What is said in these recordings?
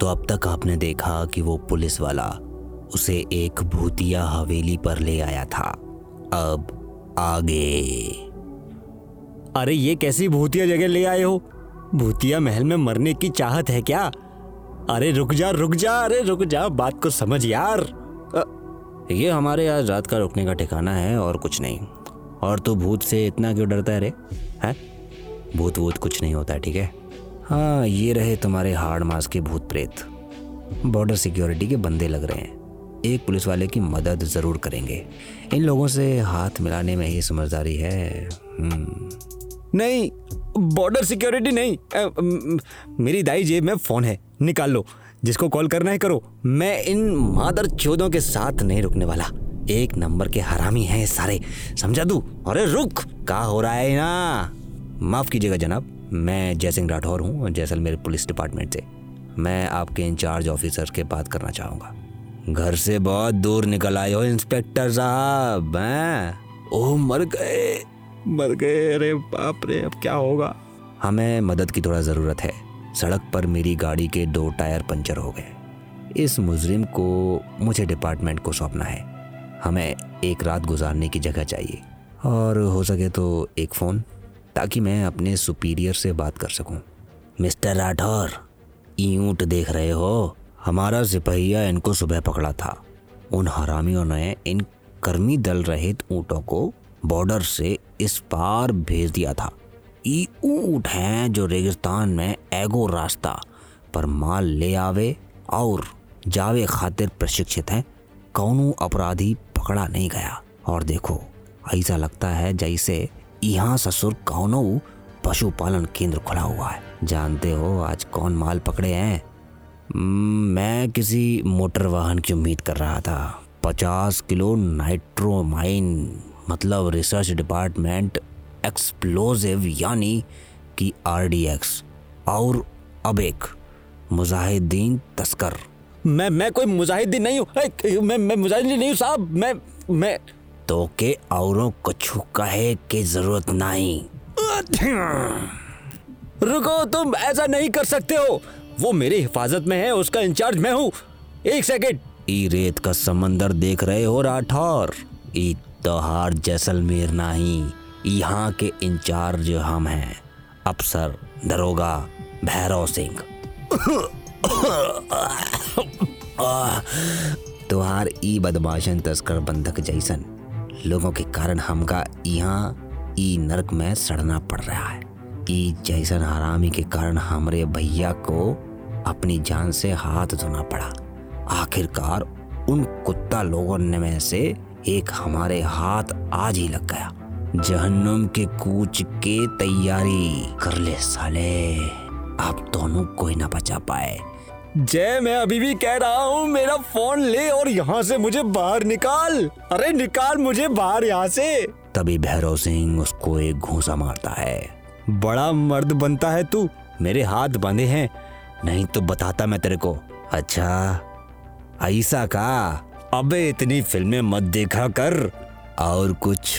तो अब तक आपने देखा कि वो पुलिस वाला उसे एक भूतिया हवेली पर ले आया था। अब आगे। अरे ये कैसी भूतिया जगह ले आए हो? भूतिया महल में मरने की चाहत है क्या? अरे रुक जा रुक जा, अरे रुक जा, बात को समझ यार। ये हमारे आज रात का रुकने का ठिकाना है और कुछ नहीं। और तू भूत से इतना क्यों डरता है रे? हैं? भूत वूत कुछ नहीं होता, ठीक है? हाँ ये रहे तुम्हारे हार्ड मास के भूत प्रेत। बॉर्डर सिक्योरिटी के बंदे लग रहे हैं। एक पुलिस वाले की मदद ज़रूर करेंगे। इन लोगों से हाथ मिलाने में ही समझदारी है। हम्म। नहीं बॉर्डर सिक्योरिटी नहीं। आ, मेरी दाई जेब में फ़ोन है निकाल लो। जिसको कॉल करना है करो। मैं इन मादर चौदों के साथ नहीं रुकने वाला। एक नंबर के हरामी हैं सारे। समझा दू? अरे रुक! का हो रहा है ना? माफ़ कीजिएगा जनाब मैं जयसिंह राठौर हूँ जैसलमेर पुलिस डिपार्टमेंट से। मैं आपके इंचार्ज ऑफिसर के बात करना चाहूँगा। घर से बहुत दूर निकल आए हो इंस्पेक्टर साहब हैं? ओह मर गए मर गए अरे बाप रे अब क्या होगा? हमें मदद की थोड़ा ज़रूरत है। सड़क पर मेरी गाड़ी के दो टायर पंचर हो गए। इस मुजरिम को मुझे डिपार्टमेंट को सौंपना है। हमें एक रात गुजारने की जगह चाहिए। और हो सके तो एक फ़ोन। ताकि मैं अपने सुपीरियर से बात कर सकूँ। मिस्टर राठौर, ईंट देख रहे हो? हमारा सिपहिया इनको सुबह पकड़ा था। उन हरामियों ने इन कर्मी दल रहित ऊँटों को बॉर्डर से इस पार भेज दिया था। ई ऊँट हैं जो रेगिस्तान में एगो रास्ता पर माल ले आवे और जावे खातिर प्रशिक्षित हैं। कौनों अपराधी पकड़ा नहीं गया। और देखो, ऐसा लगता है जैसे यहाँ ससुर कौनो पशुपालन केंद्र खुला हुआ है। जानते हो आज कौन माल पकड़े हैं? मैं किसी मोटर वाहन की उम्मीद कर रहा था। पचास किलो नाइट्रोमाइन मतलब रिसर्च डिपार्टमेंट एक्सप्लोजिव, यानी कि आरडीएक्स और अब एक मुजाहिदीन तस्कर। मैं मैं कोई मुजाहिदीन नहीं हूँ। मैं मैं मुजाहिदीन नहीं हूँ साहब। मैं मैं तो के औरों कुछ कहे की ज़रूरत नहीं। रुको, तुम ऐसा नहीं कर सकते हो। वो मेरी हिफाजत में है, उसका इंचार्ज मैं हूँ। एक सेकेंड। ई रेत का समंदर देख रहे हो, राठौर? ई तोहार जैसलमेर नहीं। यहाँ के इंचार्ज हम हैं। अफसर दरोगा भैरव सिंह। तुहार ई बदमाशन तस्कर बंधक जैसन। लोगों के कारण हमका यहाँ ई नरक में सड़ना पड़ रहा है। ई जैसन हरामी के कारण हमरे भैया को अपनी जान से हाथ धोना पड़ा। आखिरकार उन कुत्ता लोगों ने में से एक हमारे हाथ आज ही लग गया। जहन्नुम के कूच के तैयारी कर ले साले। आप दोनों कोई ना बचा पाए। जय मैं अभी भी कह रहा हूँ मेरा फ़ोन ले और यहाँ से मुझे बाहर निकाल। अरे निकाल मुझे बाहर यहाँ से। तभी भैरव सिंह उसको एक घूसा मारता है। बड़ा मर्द बनता है तू। मेरे हाथ बंधे हैं। नहीं तो बताता मैं तेरे को। अच्छा ऐसा का? अबे इतनी फ़िल्में मत देखा कर। और कुछ?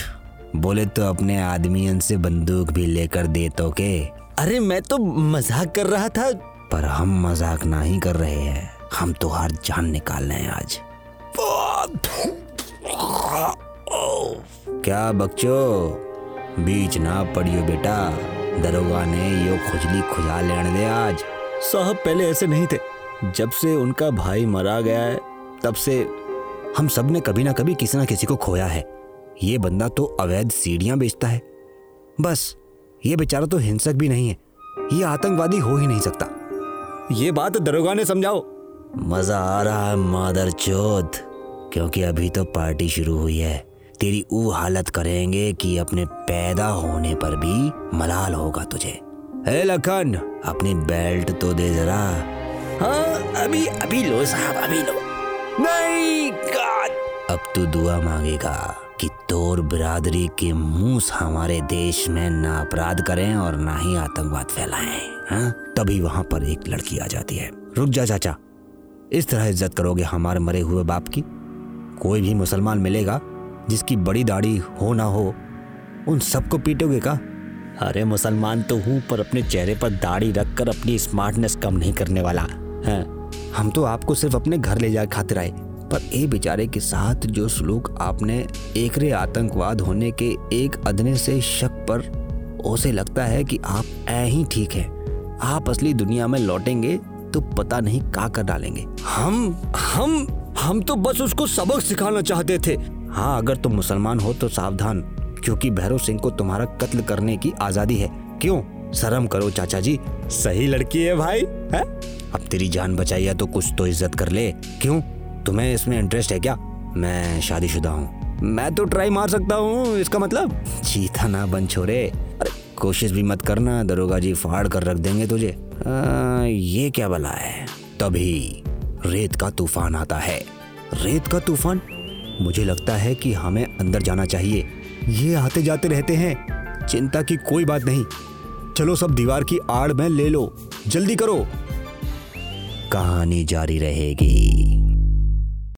बोले तो अपने आदमियन से बंदूक भी लेकर दे तो के। अरे मैं तो मज़ाक कर रहा था। पर हम मज़ाक नहीं कर रहे हैं। हम तो हर जान निकाल रहे हैं आज। क्या बच्चो? बीच ना पड़ियो बेटा। दरोगा ने यो खुजली खुजा लेने दे आज। साहब पहले ऐसे नहीं थे। जब से उनका भाई मरा गया है, तब से हम सबने कभी ना कभी किसी ना किसी को खोया है। ये बंदा तो अवैध सीढ़ियाँ बेचता है। बस, ये बेचारा तो हिंसक भी नहीं है। ये आतंकवादी हो ही नहीं सकता। ये बात दरोगा ने समझाओ। मज़ा आ रहा है, मादर चौथ क्योंकि अभी तो पार्टी शुरू हुई है। तेरी वो हालत करेंगे कि अपने पैदा होने पर भी मलाल होगा तुझे। हे लखन, अपनी बेल्ट तो दे जरा। हाँ अभी अभी लो साहब, अभी लो। नहीं गॉड अब तू दुआ मांगेगा कि तोर बिरादरी के मुँह हमारे देश में ना अपराध करें और ना ही आतंकवाद फैलाएँ। हाँ? तभी वहाँ पर एक लड़की आ जाती है। रुक जा चाचा। इस तरह इज़्ज़त करोगे हमारे मरे हुए बाप की? कोई भी मुसलमान मिलेगा, जिसकी बड़ी दाढ़ी हो ना हो, उन सबको पीटोगे का? अरे मुसलमान तो हूँ, पर अपने चेहरे पर दाढ़ी रखकर अपनी स्मार्टनेस कम नहीं करने वाला। है? हम तो आपको सिर्फ़ अपने घर ले जाए खातिर आए, पर ए बेचारे के साथ जो सलूक आपने एकरे आतंकवाद होने के एक अदने से शक पर, उसे लगता है कि आप ऐ ही ठीक है। आप असली दुनिया में लौटेंगे तो पता नहीं का कर डालेंगे। हम हम हम तो बस उसको सबक सिखाना चाहते थे। हाँ अगर तुम मुसलमान हो तो सावधान, क्योंकि भैरव सिंह को तुम्हारा कत्ल करने की आज़ादी है। क्यों? शर्म करो, चाचा जी। सही लड़की है भाई, है? अब तेरी जान बचाई है तो कुछ तो इज़्ज़त कर ले। क्यों? तुम्हें इसमें इंटरेस्ट है क्या? मैं शादीशुदा हूँ। मैं तो ट्राई मार सकता हूँ, इसका मतलब? चीता ना बन छोरे। अरे कोशिश भी मत करना दरोगा जी फाड़ कर रख देंगे तुझे। आ, ये क्या बला है? तभी रेत का तूफ़ान आता है। रेत का तूफ़ान? मुझे लगता है कि हमें अंदर जाना चाहिए। ये आते जाते रहते हैं। चिंता की कोई बात नहीं। चलो सब दीवार की आड़ में ले लो। जल्दी करो। कहानी जारी रहेगी।